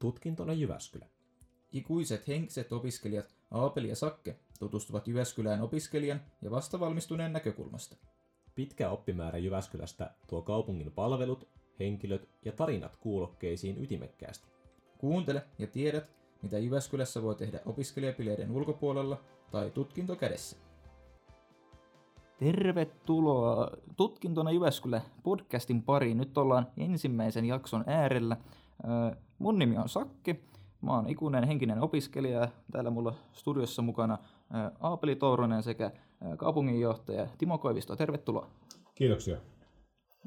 tutkintona Jyväskylä. Ikuiset henkiset opiskelijat Aapeli ja Sakke tutustuvat Jyväskylään opiskelijan ja vastavalmistuneen näkökulmasta. Pitkä oppimäärä Jyväskylästä tuo kaupungin palvelut, henkilöt ja tarinat kuulokkeisiin ytimekkäästi. Kuuntele ja tiedät, mitä Jyväskylässä voi tehdä opiskelijapileiden ulkopuolella tai tutkinto kädessä. Tervetuloa Tutkintona Jyväskylä podcastin pariin. Nyt ollaan ensimmäisen jakson äärellä. Mun nimi on Sakki. Mä oon ikuinen henkinen opiskelija. Täällä mulla studiossa mukana Aapeli Touronen sekä kaupunginjohtaja Timo Koivisto. Tervetuloa. Kiitoksia.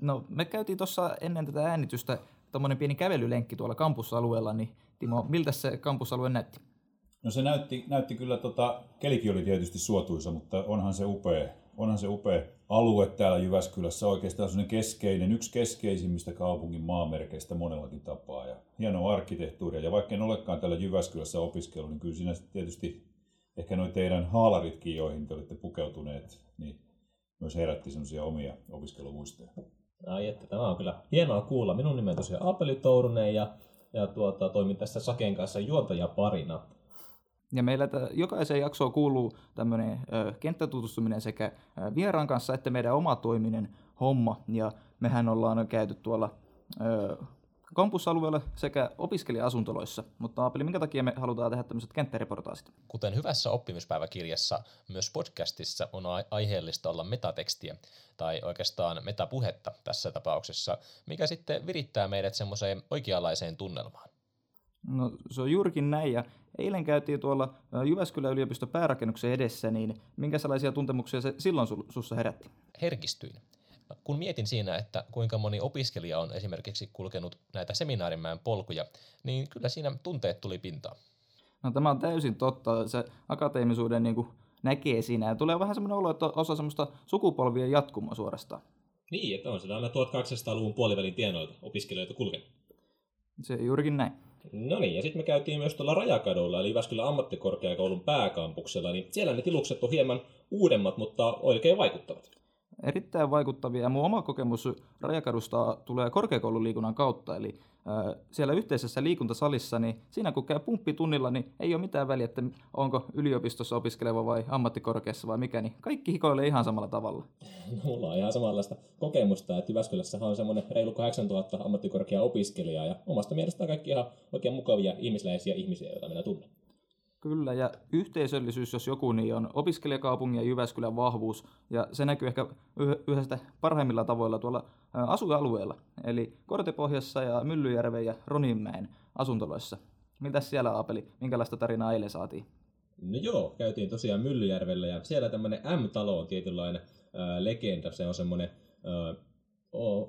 No, me käytiin tuossa ennen tätä äänitystä tuommoinen pieni kävelylenkki tuolla kampusalueella, niin Timo, miltä se kampusalue näytti? No se näytti, näytti kyllä, tota, kelikin oli tietysti suotuisa, mutta onhan se upea, onhan se upea alue täällä Jyväskylässä oikeastaan sellainen keskeinen, yksi keskeisimmistä kaupungin maamerkeistä monellakin tapaa. Ja hienoa arkkitehtuuria. Ja vaikka en olekaan täällä Jyväskylässä opiskellut, niin kyllä siinä tietysti ehkä noin teidän haalaritkin, joihin te olette pukeutuneet, niin myös herätti sellaisia omia opiskelumuistoja. Ai että, tämä on kyllä hienoa kuulla. Minun nimeni tosiaan Apeli Tourunen ja, ja tuota, toimin tässä Saken kanssa juontajaparina. Ja meillä t- jokaiseen jaksoon kuuluu tämmöinen kenttätutustuminen sekä vieraan kanssa että meidän oma toiminen homma. Ja mehän ollaan käyty tuolla ö, kampusalueella sekä opiskelija-asuntoloissa. Mutta Aapeli, minkä takia me halutaan tehdä tämmöiset kenttäreportaasit? Kuten hyvässä oppimispäiväkirjassa, myös podcastissa on aiheellista olla metatekstiä, tai oikeastaan metapuhetta tässä tapauksessa, mikä sitten virittää meidät semmoiseen oikeanlaiseen tunnelmaan. No se on juurikin näin, ja eilen käytiin tuolla Jyväskylän yliopiston päärakennuksen edessä, niin minkä sellaisia tuntemuksia se silloin sussa herätti? Herkistyin. Kun mietin siinä, että kuinka moni opiskelija on esimerkiksi kulkenut näitä seminaarimäen polkuja, niin kyllä siinä tunteet tuli pintaan. No tämä on täysin totta. Se akateemisuuden niin kuin näkee siinä. Ja tulee vähän semmoinen olo, että osa semmoista sukupolvien jatkumoa suorastaan. Niin, että on se aina 1800-luvun puolivälin tienoilta opiskelijoita kulkenut. Se juurikin näin. No niin, ja sitten me käytiin myös tuolla Rajakadulla, eli Jyväskylän ammattikorkeakoulun pääkampuksella, niin siellä ne tilukset on hieman uudemmat, mutta oikein vaikuttavat erittäin vaikuttavia. Ja mun oma kokemus Rajakadusta tulee korkeakoululiikunnan kautta, eli siellä yhteisessä liikuntasalissa, niin siinä kun käy pumppitunnilla, niin ei ole mitään väliä, että onko yliopistossa opiskeleva vai ammattikorkeassa vai mikä, niin kaikki hikoilee ihan samalla tavalla. No, mulla on ihan samanlaista kokemusta, että Jyväskylässä on semmoinen reilu 8000 ammattikorkea-opiskelijaa, ja omasta mielestään kaikki ihan oikein mukavia ihmisläisiä ihmisiä, joita minä tunnen. Kyllä, ja yhteisöllisyys, jos joku, niin on opiskelijakaupungin ja Jyväskylän vahvuus, ja se näkyy ehkä yhdestä parhaimmilla tavoilla tuolla asuinalueella, eli Kortepohjassa ja Myllyjärven ja Roninmäen asuntoloissa. Miltä siellä Aapeli, minkälaista tarinaa eilen saatiin? No joo, käytiin tosiaan Myllyjärvellä, ja siellä tämmöinen M-talo on tietynlainen äh, legenda, se on semmoinen äh,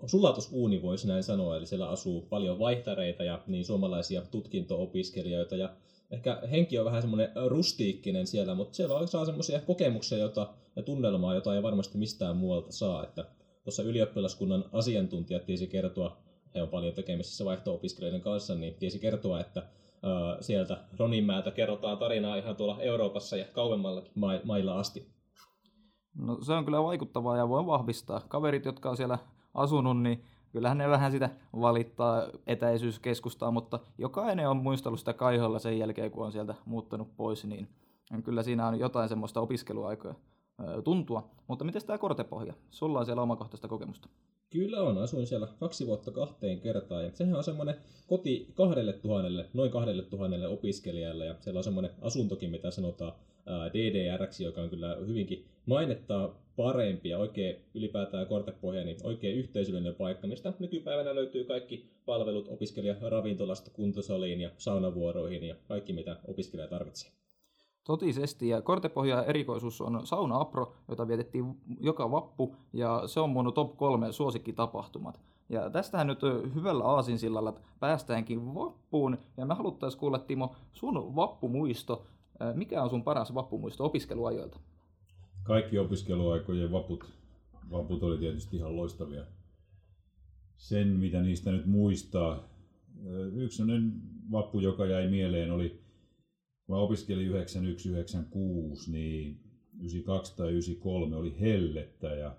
sulatusuuni voisi näin sanoa, eli siellä asuu paljon vaihtareita ja niin suomalaisia tutkinto-opiskelijoita, ja ehkä henki on vähän semmoinen rustiikkinen siellä, mutta siellä on saa semmoisia kokemuksia jota, ja tunnelmaa, jota ei varmasti mistään muualta saa. Että tuossa ylioppilaskunnan asiantuntijat tiesi kertoa, he on paljon tekemisissä vaihto-opiskelijoiden kanssa, niin tiesi kertoa, että ää, sieltä Roninmäeltä kerrotaan tarinaa ihan tuolla Euroopassa ja kauemmallakin ma- mailla asti. No se on kyllä vaikuttavaa ja voin vahvistaa. Kaverit, jotka on siellä asunut, niin kyllähän ne vähän sitä valittaa etäisyyskeskustaa, mutta jokainen on muistellut sitä kaiholla sen jälkeen, kun on sieltä muuttanut pois, niin kyllä siinä on jotain semmoista opiskeluaikoja tuntua. Mutta miten tämä kortepohja? Sulla on siellä omakohtaista kokemusta. Kyllä on, asuin siellä kaksi vuotta kahteen kertaan ja sehän on semmoinen koti kahdelle tuhannelle, noin kahdelle tuhannelle opiskelijalle ja siellä on semmoinen asuntokin, mitä sanotaan DDR, joka on kyllä hyvinkin mainettaa parempi ja oikein ylipäätään kortepohja, niin oikein yhteisöllinen paikka, mistä nykypäivänä löytyy kaikki palvelut opiskelija ravintolasta kuntosaliin ja saunavuoroihin ja kaikki mitä opiskelija tarvitsee. Totisesti, ja Kortepohja erikoisuus on Sauna Apro, jota vietettiin joka vappu, ja se on mun top kolme suosikkitapahtumat. Ja tästähän nyt hyvällä aasinsillalla päästäänkin vappuun, ja me haluttaisiin kuulla Timo sun vappumuisto. Mikä on sun paras vappumuisto opiskeluajoilta? Kaikki opiskeluaikojen vaput, vaput oli tietysti ihan loistavia. Sen, mitä niistä nyt muistaa. Yksi vappu, joka jäi mieleen, oli mä opiskelin 91-96, niin 92 tai 93 oli hellettä ja,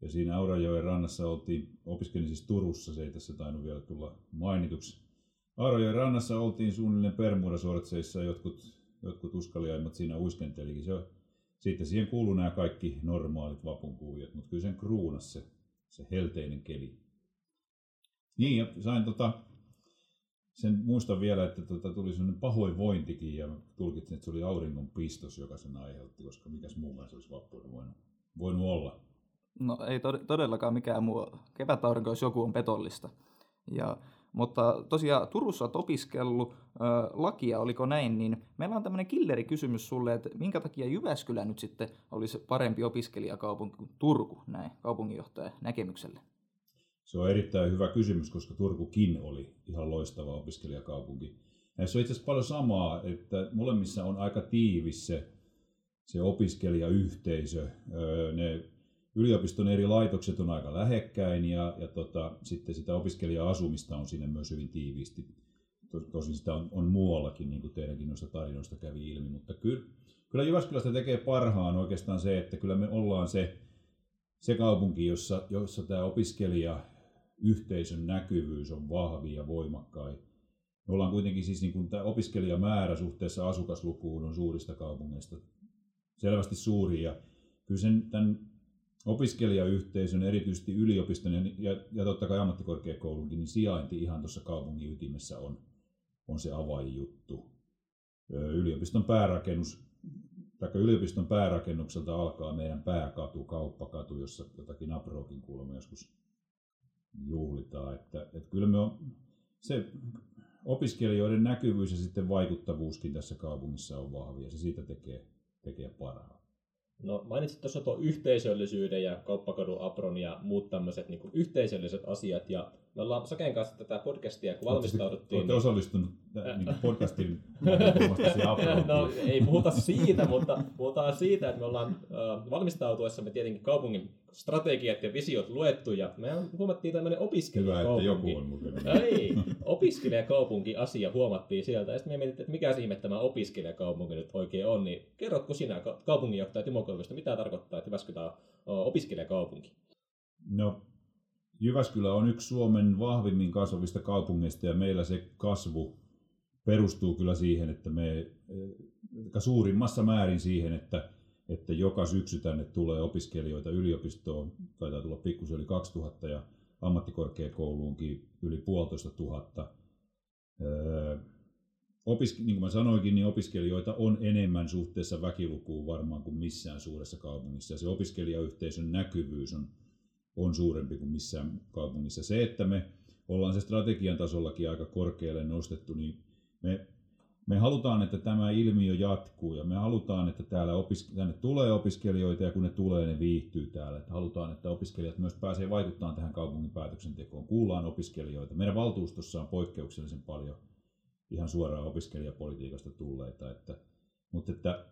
ja siinä Aurajoen rannassa oltiin, opiskelin siis Turussa, se ei tässä tainnut vielä tulla mainituksi. Aarojen rannassa oltiin suunnilleen Bermudasortseissa, jotkut, jotkut uskaliaimmat siinä uiskentelikin. Se sitten siihen kuuluu nämä kaikki normaalit vapunkuviot, mutta kyllä sen kruunas se, se helteinen keli. Niin, ja sain tota, sen muistan vielä, että tota, tuli sellainen pahoinvointikin ja tulkitsin, että se oli auringon pistos, joka sen aiheutti, koska mikäs muu se olisi vappuna voinut, voinut olla. No ei todellakaan mikään muu. Kevätaurinko, jos joku on petollista. Ja, mutta tosiaan Turussa olet opiskellut ö, lakia, oliko näin, niin meillä on tämmöinen killerikysymys sulle, että minkä takia Jyväskylä nyt sitten olisi parempi opiskelijakaupunki kuin Turku, näin kaupunginjohtajan näkemykselle? Se on erittäin hyvä kysymys, koska Turkukin oli ihan loistava opiskelijakaupunki. Näissä on itse asiassa paljon samaa, että molemmissa on aika tiivis se, se opiskelijayhteisö. Ne yliopiston eri laitokset on aika lähekkäin ja, ja tota, sitten sitä opiskelija-asumista on siinä myös hyvin tiiviisti. Tosin sitä on, on muuallakin, niin kuin teidänkin noista tarinoista kävi ilmi, mutta kyllä, kyllä Jyväskylästä tekee parhaan oikeastaan se, että kyllä me ollaan se, se kaupunki, jossa, jossa tämä opiskelija yhteisön näkyvyys on vahvi ja voimakkain. Me ollaan kuitenkin siis niin kuin tämä opiskelijamäärä suhteessa asukaslukuun on suurista kaupungeista selvästi suuri ja kyllä sen, tämän opiskelijayhteisön, erityisesti yliopiston ja, ja, ja totta kai ammattikorkeakoulunkin, niin sijainti ihan tuossa kaupungin ytimessä on, on se avainjuttu. Yliopiston päärakennus, tai yliopiston päärakennukselta alkaa meidän pääkatu, kauppakatu, jossa jotakin Abrokin kuulemma joskus juhlitaan. Että, että kyllä me on, se opiskelijoiden näkyvyys ja sitten vaikuttavuuskin tässä kaupungissa on vahvia. Se siitä tekee, tekee parhaan. No mainitsit tuossa tuon yhteisöllisyyden ja kauppakadun apron ja muut tämmöiset niin yhteisölliset asiat. Ja me ollaan Saken kanssa tätä podcastia, kun valmistauduttiin... Olette osallistunut niin podcastin No ei puhuta siitä, mutta puhutaan siitä, että me ollaan äh, valmistautuessamme tietenkin kaupungin strategiat ja visiot luettu ja me huomattiin tämmöinen opiskelijakaupunki. Hyvä, että joku on mukana. Ei, opiskelijakaupunki asia huomattiin sieltä ja sitten me mietittiin, että mikä ihme tämä opiskelijakaupunki nyt oikein on, niin kerrotko sinä kaupunginjohtaja Timo Koivisto, mitä tarkoittaa, että Jyväskylä on opiskelijakaupunki? No, Jyväskylä on yksi Suomen vahvimmin kasvavista kaupungeista ja meillä se kasvu perustuu kyllä siihen, että me suurimmassa määrin siihen, että että joka syksy tänne tulee opiskelijoita yliopistoon, taitaa tulla pikkusen yli 2000 ja ammattikorkeakouluunkin yli puolitoista tuhatta. Öö, opiske- niin kuin mä sanoinkin, niin opiskelijoita on enemmän suhteessa väkilukuun varmaan kuin missään suuressa kaupungissa. Ja se opiskelijayhteisön näkyvyys on, on suurempi kuin missään kaupungissa. Se, että me ollaan se strategian tasollakin aika korkealle nostettu, niin me me halutaan, että tämä ilmiö jatkuu ja me halutaan, että täällä opis- tänne tulee opiskelijoita ja kun ne tulee, ne viihtyy täällä. Että halutaan, että opiskelijat myös pääsee vaikuttamaan tähän kaupungin päätöksentekoon. Kuullaan opiskelijoita. Meidän valtuustossa on poikkeuksellisen paljon ihan suoraan opiskelijapolitiikasta tulleita. Että, mutta että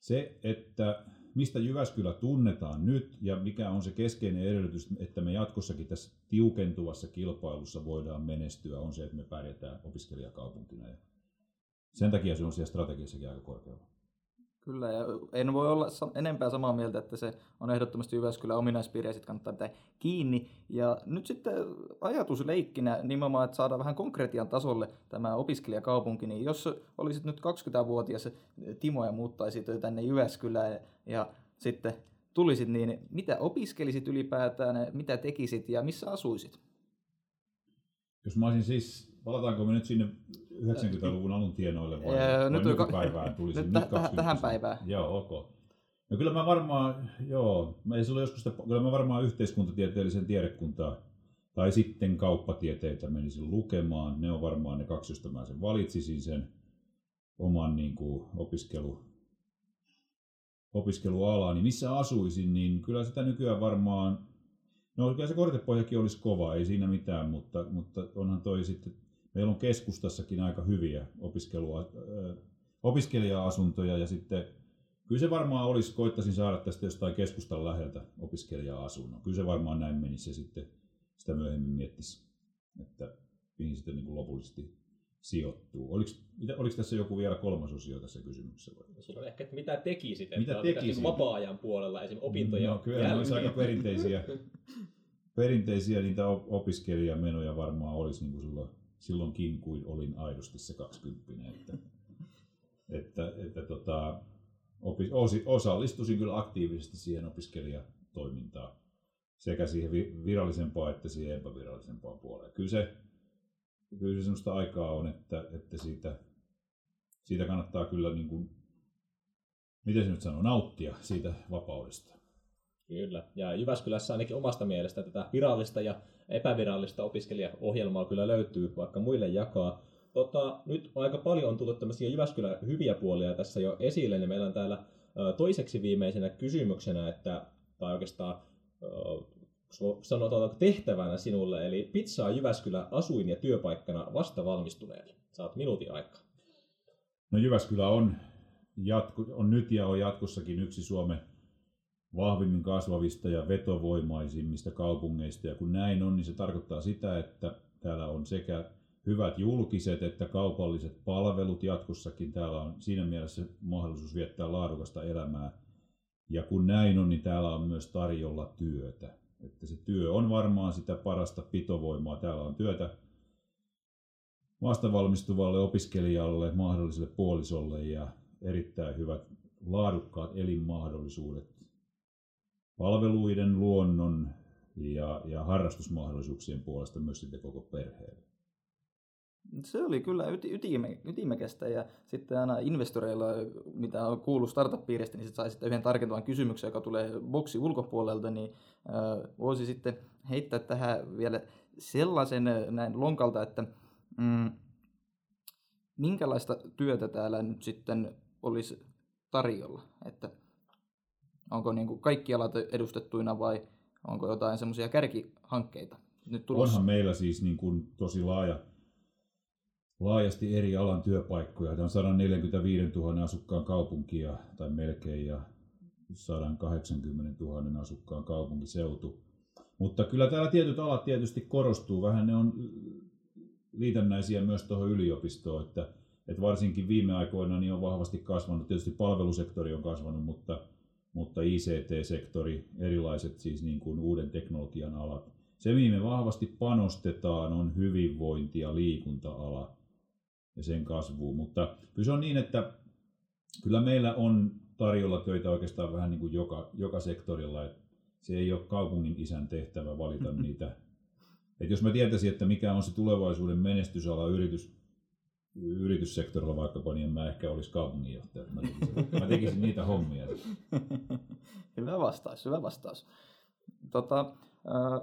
se, että mistä Jyväskylä tunnetaan nyt ja mikä on se keskeinen edellytys, että me jatkossakin tässä tiukentuvassa kilpailussa voidaan menestyä, on se, että me pärjätään opiskelijakaupunkina. Ja sen takia se on siellä strategiassakin aika korkealla. Kyllä, ja en voi olla enempää samaa mieltä, että se on ehdottomasti Jyväskylän ominaispiirre ja sitten kannattaa pitää kiinni. Ja nyt sitten ajatusleikkinä nimenomaan, että saadaan vähän konkretian tasolle tämä opiskelijakaupunki, niin jos olisit nyt 20-vuotias Timo ja muuttaisit tänne Jyväskylään ja sitten tulisit, niin mitä opiskelisit ylipäätään, mitä tekisit ja missä asuisit? Jos mä olisin siis, palataanko me nyt sinne 90-luvun alun tienoille vai, vai nyt nykypäivään tulisi? Nyt, nyt täh- tähän päivään. Joo, ok. No kyllä mä varmaan, joo, mä ei joskus sitä, kyllä mä varmaan yhteiskuntatieteellisen tiedekuntaa tai sitten kauppatieteitä menisin lukemaan. Ne on varmaan ne kaksi, joista mä sen valitsisin sen oman niin kuin, opiskelu, opiskelualaa, niin missä asuisin, niin kyllä sitä nykyään varmaan, no kyllä se kortepohjakin olisi kova, ei siinä mitään, mutta, mutta onhan toi sitten meillä on keskustassakin aika hyviä opiskelua, opiskelija-asuntoja ja sitten kyllä se varmaan olisi, koittaisin saada tästä jostain keskustan läheltä opiskelija-asunnon. Kyllä se varmaan näin menisi ja sitten sitä myöhemmin miettisi, että mihin sitten niin kuin lopullisesti sijoittuu. Oliko, oliko tässä joku vielä kolmas osio tässä kysymyksessä? On ehkä, että mitä tekisit, mitä että tekisit? vapaa-ajan puolella, esimerkiksi opintoja No kyllä, ne olisi aika perinteisiä, perinteisiä niitä opiskelijamenoja varmaan olisi niin kuin sulla silloinkin, kuin olin aidosti se 20 että, että, että tota, opi, osi, osallistuisin kyllä aktiivisesti siihen opiskelijatoimintaan sekä siihen virallisempaan että siihen epävirallisempaan puoleen. Kyllä se, kyllä se sellaista aikaa on, että, että siitä, siitä kannattaa kyllä, niin kuin, miten se nyt sanoo, nauttia siitä vapaudesta. Kyllä, ja Jyväskylässä ainakin omasta mielestä tätä virallista ja epävirallista opiskelijaohjelmaa kyllä löytyy, vaikka muille jakaa. Tota, nyt aika paljon on tullut tämmöisiä Jyväskylän hyviä puolia tässä jo esille, niin meillä on täällä toiseksi viimeisenä kysymyksenä, että, tai oikeastaan sanotaan tehtävänä sinulle, eli pizzaa Jyväskylä asuin- ja työpaikkana vasta valmistuneelle. Saat minuutin aikaa. No Jyväskylä on, jatku, on nyt ja on jatkossakin yksi Suomen vahvimmin kasvavista ja vetovoimaisimmista kaupungeista. Ja kun näin on, niin se tarkoittaa sitä, että täällä on sekä hyvät julkiset että kaupalliset palvelut jatkossakin. Täällä on siinä mielessä mahdollisuus viettää laadukasta elämää. Ja kun näin on, niin täällä on myös tarjolla työtä. Että se työ on varmaan sitä parasta pitovoimaa. Täällä on työtä vastavalmistuvalle opiskelijalle, mahdolliselle puolisolle ja erittäin hyvät laadukkaat elinmahdollisuudet palveluiden, luonnon ja, ja harrastusmahdollisuuksien puolesta myös sitten koko perheelle. Se oli kyllä ytime, ytimekästä ja sitten aina investoreilla, mitä on kuullut startup-piiristä, niin sai sitten yhden tarkentavan kysymyksen, joka tulee boksi ulkopuolelta, niin äh, voisi sitten heittää tähän vielä sellaisen näin lonkalta, että mm, minkälaista työtä täällä nyt sitten olisi tarjolla, että onko niin kuin kaikki alat edustettuina vai onko jotain semmoisia kärkihankkeita nyt tulossa? Onhan meillä siis niin kuin tosi laaja laajasti eri alan työpaikkoja. Tämä on 145 000 asukkaan kaupunkia tai melkein ja 180 000 asukkaan kaupunkiseutu. Mutta kyllä täällä tietyt alat tietysti korostuu. Vähän ne on liitännäisiä myös tuohon yliopistoon, että, että varsinkin viime aikoina niin on vahvasti kasvanut. Tietysti palvelusektori on kasvanut, mutta, mutta ICT-sektori, erilaiset siis niin kuin uuden teknologian alat. Se, mihin me vahvasti panostetaan, on hyvinvointi- ja liikunta-ala ja sen kasvuun. Mutta kyllä se on niin, että kyllä meillä on tarjolla töitä oikeastaan vähän niin kuin joka, joka sektorilla. Että se ei ole kaupungin isän tehtävä valita niitä. Että jos mä tietäisin, että mikä on se tulevaisuuden menestysala yritys, yrityssektorilla vaikkapa, niin mä ehkä olisi kaupunginjohtaja. Mä tekisin, mä tekisin niitä hommia. hyvä vastaus, hyvä vastaus. Tota,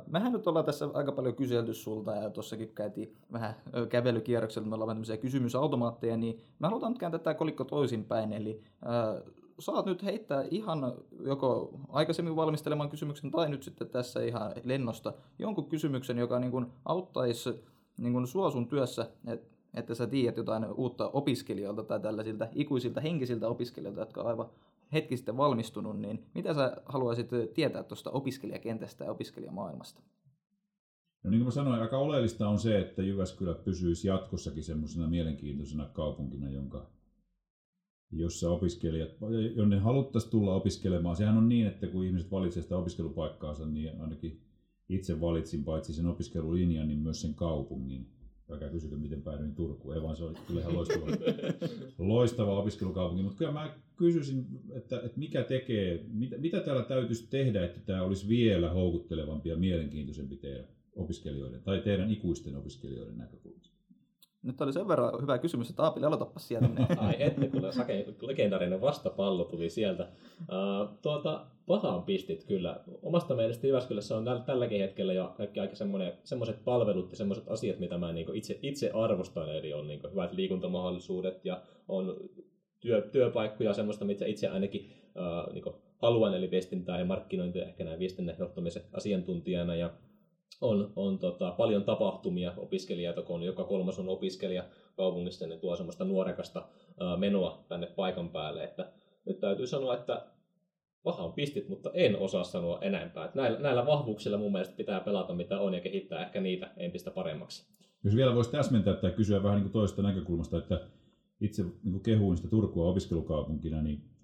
mehän nyt ollaan tässä aika paljon kyselty sulta ja tuossakin käytiin vähän kävelykierroksella, me ollaan tämmöisiä kysymysautomaatteja, niin mä halutaan nyt kääntää tämä kolikko toisinpäin, eli äh, saat nyt heittää ihan joko aikaisemmin valmisteleman kysymyksen tai nyt sitten tässä ihan lennosta jonkun kysymyksen, joka niin kuin auttaisi niin kuin sua sun työssä, että että sä tiedät jotain uutta opiskelijoilta tai tällaisilta ikuisilta henkisiltä opiskelijoilta, jotka on aivan hetki sitten valmistunut, niin mitä sä haluaisit tietää tuosta opiskelijakentästä ja opiskelijamaailmasta? No niin kuin mä sanoin, aika oleellista on se, että Jyväskylä pysyisi jatkossakin semmoisena mielenkiintoisena kaupunkina, jonka, jossa opiskelijat, jonne haluttaisiin tulla opiskelemaan. Sehän on niin, että kun ihmiset valitsevat sitä opiskelupaikkaansa, niin ainakin itse valitsin paitsi sen opiskelulinjan, niin myös sen kaupungin. Älkää kysykö, miten päädyin Turkuun. Ei vaan se oli kyllä ihan loistava, loistava opiskelukaupunki. Mutta kyllä mä kysyisin, että, että mikä tekee, mitä, mitä täällä täytyisi tehdä, että tämä olisi vielä houkuttelevampi ja mielenkiintoisempi teidän opiskelijoiden tai teidän ikuisten opiskelijoiden näkökulmasta? Nyt oli sen verran hyvä kysymys, että Aapili, aloitapa sieltä. Ai ette, kun legendaarinen vastapallo tuli sieltä. Uh, tuota, pahaan pistit kyllä. Omasta mielestä Jyväskylässä on tälläkin hetkellä jo kaikki aika semmoiset palvelut ja semmoiset asiat, mitä mä niin itse, itse arvostan, eli on niin hyvät liikuntamahdollisuudet ja on työ, työpaikkoja, semmoista, mitä itse ainakin uh, niin haluan, eli viestintää ja markkinointia ehkä näin viestinnän johtamisen asiantuntijana. Ja on, on tota, paljon tapahtumia opiskelijoita, kun joka kolmas on opiskelija kaupungissa, niin tuo semmoista nuorekasta ää, menoa tänne paikan päälle. Että nyt täytyy sanoa, että pahan pistit, mutta en osaa sanoa enempää. Että näillä, näillä vahvuuksilla mun mielestä pitää pelata mitä on ja kehittää ehkä niitä entistä paremmaksi. Jos vielä voisi täsmentää tai kysyä vähän niin kuin toisesta näkökulmasta, että itse niin kuin kehuin sitä Turkua opiskelukaupunkina, niin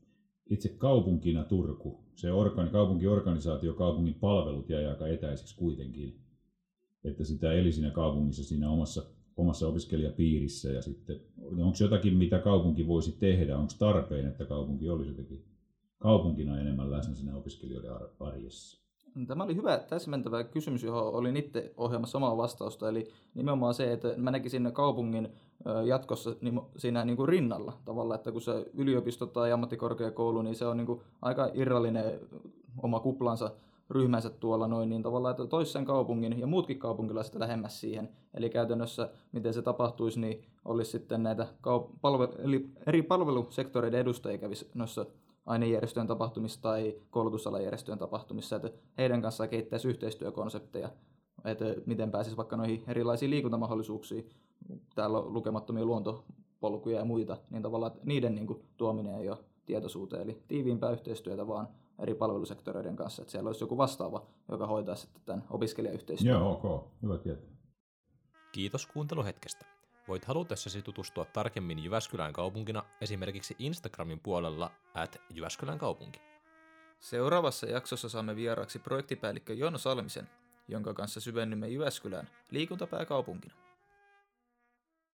itse kaupunkina Turku, se organi, kaupunkiorganisaatio, kaupungin palvelut jäi aika etäiseksi kuitenkin että sitä eli siinä kaupungissa siinä omassa omassa opiskelijapiirissä ja sitten onko jotakin, mitä kaupunki voisi tehdä? Onko tarpeen, että kaupunki olisi jotenkin kaupunkina enemmän läsnä siinä opiskelijoiden arjessa? Tämä oli hyvä täsmentävä kysymys, johon olin itse ohjaamassa samaa vastausta. Eli nimenomaan se, että mä näkisin kaupungin jatkossa siinä niin kuin rinnalla tavalla, että kun se yliopisto tai ammattikorkeakoulu, niin se on niin kuin aika irrallinen oma kuplansa ryhmänsä tuolla noin, niin tavallaan, että toisen kaupungin ja muutkin kaupunkilaiset lähemmäs siihen. Eli käytännössä, miten se tapahtuisi, niin olisi sitten näitä kaup- palve- eli eri palvelusektoreiden edustajia kävisi noissa ainejärjestöjen tapahtumissa tai koulutusalajärjestöjen tapahtumissa, että heidän kanssaan kehittäisi yhteistyökonsepteja, että miten pääsisi vaikka noihin erilaisiin liikuntamahdollisuuksiin, täällä on lukemattomia luontopolkuja ja muita, niin tavallaan niiden niin kuin, tuominen ei ole tietoisuuteen, eli tiiviimpää yhteistyötä vaan eri palvelusektoreiden kanssa, että siellä olisi joku vastaava, joka hoitaa sitten tämän opiskelijayhteistyön. Joo, ok. Hyvä tietää. Kiitos kuunteluhetkestä. Voit halutessasi tutustua tarkemmin Jyväskylän kaupunkina esimerkiksi Instagramin puolella at Jyväskylän kaupunki. Seuraavassa jaksossa saamme vieraaksi projektipäällikkö Jon Salmisen, jonka kanssa syvennymme Jyväskylään liikuntapääkaupunkina.